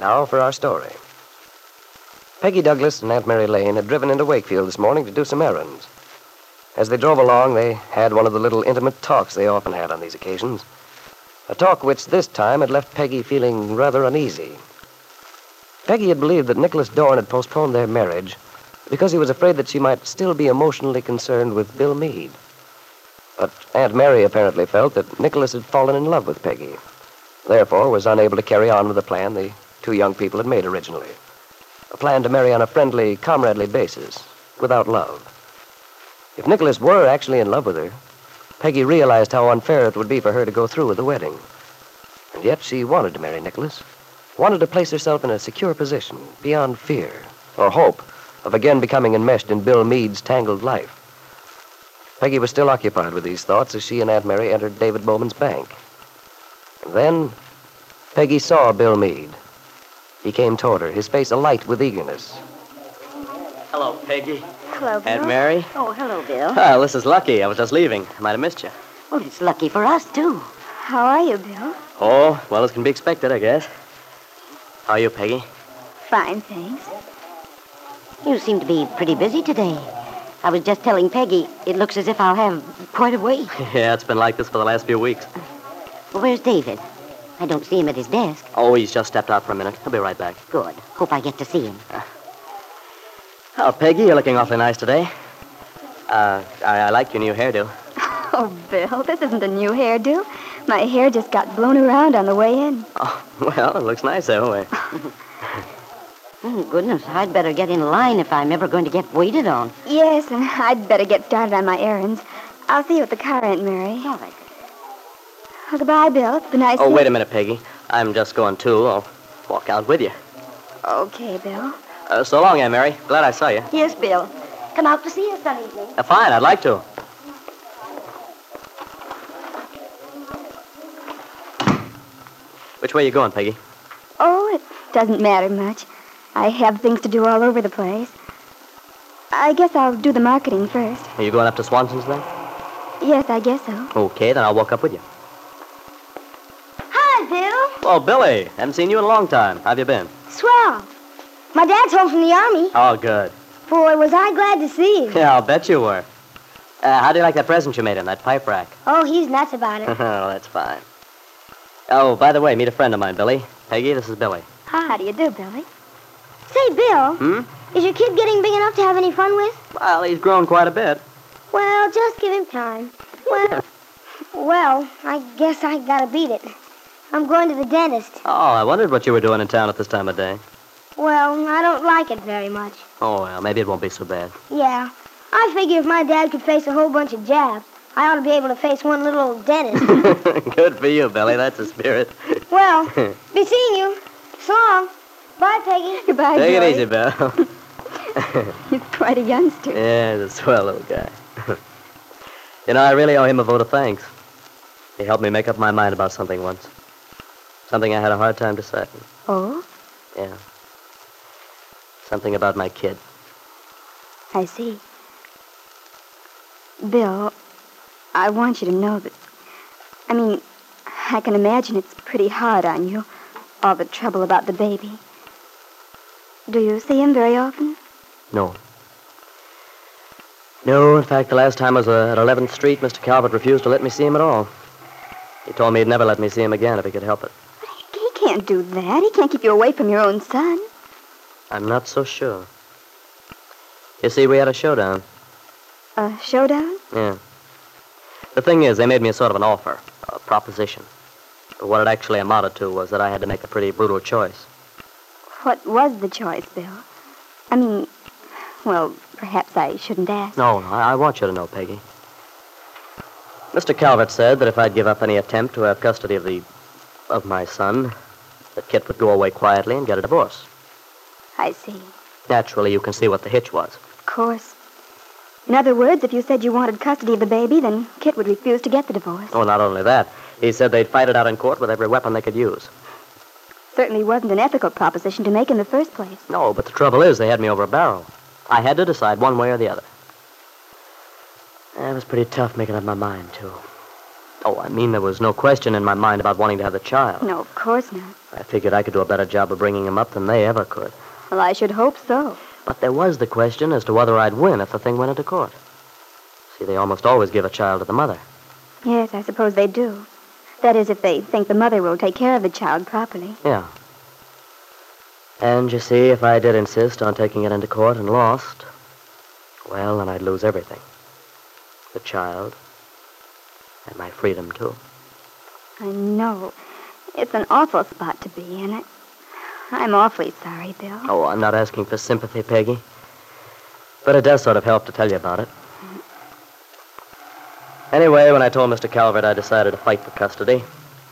Now for our story. Peggy Douglas and Aunt Mary Lane had driven into Wakefield this morning to do some errands. As they drove along, they had one of the little intimate talks they often had on these occasions. A talk which this time had left Peggy feeling rather uneasy. Peggy had believed that Nicholas Dorn had postponed their marriage because he was afraid that she might still be emotionally concerned with Bill Meade. But Aunt Mary apparently felt that Nicholas had fallen in love with Peggy, therefore was unable to carry on with the plan the two young people had made originally. A plan to marry on a friendly, comradely basis, without love. If Nicholas were actually in love with her, Peggy realized how unfair it would be for her to go through with the wedding. And yet she wanted to marry Nicholas, wanted to place herself in a secure position, beyond fear or hope of again becoming enmeshed in Bill Meade's tangled life. Peggy was still occupied with these thoughts as she and Aunt Mary entered David Bowman's bank. And then Peggy saw Bill Meade. He came toward her, his face alight with eagerness. Hello, Peggy. Hello, Bill. Aunt Mary. Oh, hello, Bill. Ah, this is lucky. I was just leaving. I might have missed you. Well, it's lucky for us, too. How are you, Bill? Oh, well as can be expected, I guess. How are you, Peggy? Fine, thanks. You seem to be pretty busy today. I was just telling Peggy, it looks as if I'll have quite a wait. yeah, it's been like this for the last few weeks. Well, where's David? I don't see him at his desk. Oh, he's just stepped out for a minute. He'll be right back. Good. Hope I get to see him. Oh, Peggy, you're looking awfully nice today. Uh, I, I like your new hairdo. Oh, Bill, this isn't a new hairdo. My hair just got blown around on the way in. Oh, well, it looks nice that way. Oh, goodness, I'd better get in line if I'm ever going to get waited on. Yes, and I'd better get started on my errands. I'll see you at the car, Aunt Mary. All right. Well, goodbye, Bill. It's been nice Oh, wait a minute, Peggy. I'm just going too. I'll walk out with you. Okay, Bill. Uh, so long, Aunt Mary. Glad I saw you. Yes, Bill. Come out to see us some evening. Uh, fine, I'd like to. Which way are you going, Peggy? Oh, it doesn't matter much. I have things to do all over the place. I guess I'll do the marketing first. Are you going up to Swanson's then? Yes, I guess so. Okay, then I'll walk up with you. Oh, Billy. Haven't seen you in a long time. How have you been? Swell. My dad's home from the army. Oh, good. Boy, was I glad to see him. Yeah, I'll bet you were. Uh, how do you like that present you made him, that pipe rack? Oh, he's nuts about it. oh, that's fine. Oh, by the way, meet a friend of mine, Billy. Peggy, this is Billy. Hi, How do you do, Billy? Say, Bill, Hmm? is your kid getting big enough to have any fun with? Well, he's grown quite a bit. Well, just give him time. Well, well, I guess I gotta beat it. I'm going to the dentist. Oh, I wondered what you were doing in town at this time of day. Well, I don't like it very much. Oh, well, maybe it won't be so bad. Yeah. I figure if my dad could face a whole bunch of jabs, I ought to be able to face one little old dentist. Good for you, Billy. That's a spirit. well, be seeing you. So long. Bye, Peggy. Goodbye, Take it easy, Bill. He's quite a youngster. yeah, he's a swell little guy. You know, I really owe him a vote of thanks. He helped me make up my mind about something once. Something I had a hard time deciding. Oh? Yeah. Something about my kid. I see. Bill, I want you to know that. I mean, I can imagine it's pretty hard on you, all the trouble about the baby. Do you see him very often? No. No, in fact, the last time I was uh, at 11th Street, Mr. Calvert refused to let me see him at all. He told me he'd never let me see him again if he could help it. He can't do that. He can't keep you away from your own son. I'm not so sure. You see, we had a showdown. A showdown? Yeah. The thing is, they made me a sort of an offer, a proposition. But what it actually amounted to was that I had to make a pretty brutal choice. What was the choice, Bill? I mean, well, perhaps I shouldn't ask. No, no, I, I want you to know, Peggy. Mr. Calvert said that if I'd give up any attempt to have custody of the. of my son, that Kit would go away quietly and get a divorce. I see. Naturally, you can see what the hitch was. Of course. In other words, if you said you wanted custody of the baby, then Kit would refuse to get the divorce. Oh, not only that. He said they'd fight it out in court with every weapon they could use. Certainly wasn't an ethical proposition to make in the first place. No, but the trouble is, they had me over a barrel. I had to decide one way or the other. It was pretty tough making up my mind, too. Oh, I mean, there was no question in my mind about wanting to have the child. No, of course not. I figured I could do a better job of bringing him up than they ever could. Well, I should hope so. But there was the question as to whether I'd win if the thing went into court. See, they almost always give a child to the mother. Yes, I suppose they do. That is, if they think the mother will take care of the child properly. Yeah. And you see, if I did insist on taking it into court and lost, well, then I'd lose everything the child, and my freedom, too. I know. It's an awful spot to be in. It. I'm awfully sorry, Bill. Oh, I'm not asking for sympathy, Peggy. But it does sort of help to tell you about it. Anyway, when I told Mr. Calvert I decided to fight for custody,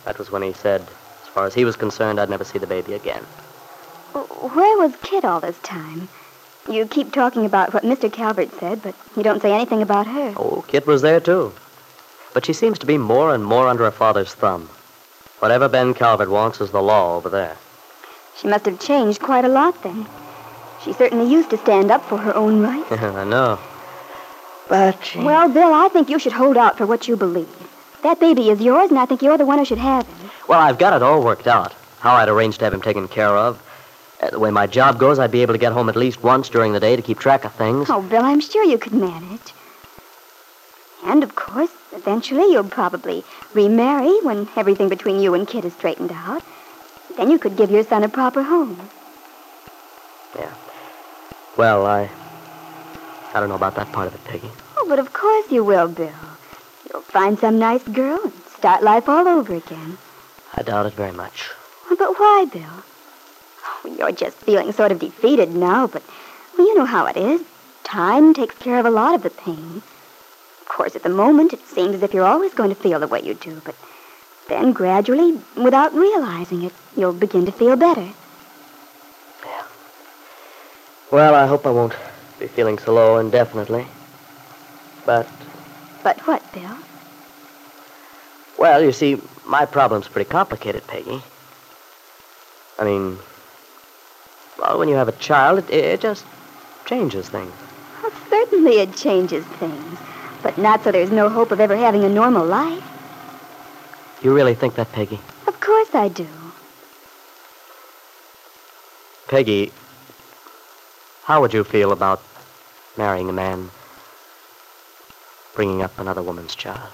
that was when he said, as far as he was concerned, I'd never see the baby again. Where was Kit all this time? You keep talking about what Mr. Calvert said, but you don't say anything about her. Oh, Kit was there, too. But she seems to be more and more under her father's thumb. Whatever Ben Calvert wants is the law over there. She must have changed quite a lot then. She certainly used to stand up for her own rights. I know. But she... Well, Bill, I think you should hold out for what you believe. That baby is yours, and I think you're the one who should have him. Well, I've got it all worked out. How I'd arranged to have him taken care of. Uh, the way my job goes, I'd be able to get home at least once during the day to keep track of things. Oh, Bill, I'm sure you could manage. And, of course, eventually you'll probably remarry when everything between you and Kit is straightened out. Then you could give your son a proper home. Yeah. Well, I. I don't know about that part of it, Peggy. Oh, but of course you will, Bill. You'll find some nice girl and start life all over again. I doubt it very much. Oh, but why, Bill? Oh, you're just feeling sort of defeated now, but well, you know how it is. Time takes care of a lot of the pain. Of course, at the moment, it seems as if you're always going to feel the way you do, but then gradually, without realizing it, you'll begin to feel better. Yeah. Well, I hope I won't be feeling so low indefinitely. But. But what, Bill? Well, you see, my problem's pretty complicated, Peggy. I mean, well, when you have a child, it, it just changes things. Well, certainly it changes things, but not so there's no hope of ever having a normal life. You really think that, Peggy? Of course I do. Peggy, how would you feel about marrying a man bringing up another woman's child?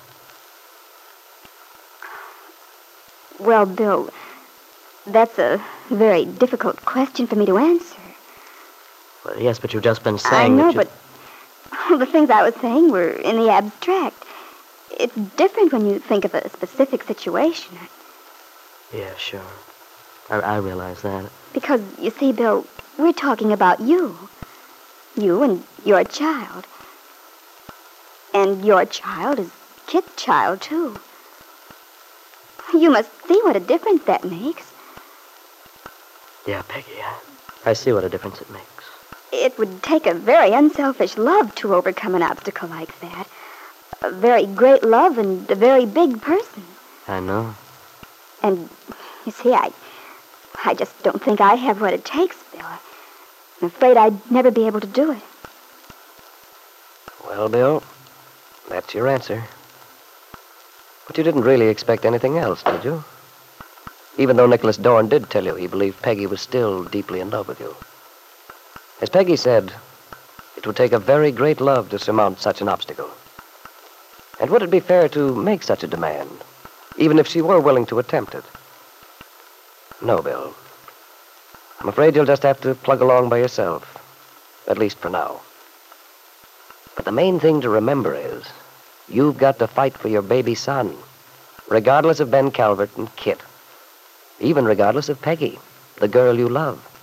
Well, Bill, that's a very difficult question for me to answer. Well, yes, but you've just been saying. I know, that you... but the things I was saying were in the abstract. It's different when you think of a specific situation. Yeah, sure. I, I realize that. Because, you see, Bill, we're talking about you. You and your child. And your child is Kit's child, too. You must see what a difference that makes. Yeah, Peggy, I, I see what a difference it makes. It would take a very unselfish love to overcome an obstacle like that. a very great love and a very big person. I know. And you see, I, I just don't think I have what it takes, Bill. I'm afraid I'd never be able to do it. Well, Bill, that's your answer. But you didn't really expect anything else, did you? Even though Nicholas Dorn did tell you he believed Peggy was still deeply in love with you. As Peggy said, it would take a very great love to surmount such an obstacle. And would it be fair to make such a demand, even if she were willing to attempt it? No, Bill. I'm afraid you'll just have to plug along by yourself, at least for now. But the main thing to remember is you've got to fight for your baby son, regardless of Ben Calvert and Kit, even regardless of Peggy, the girl you love.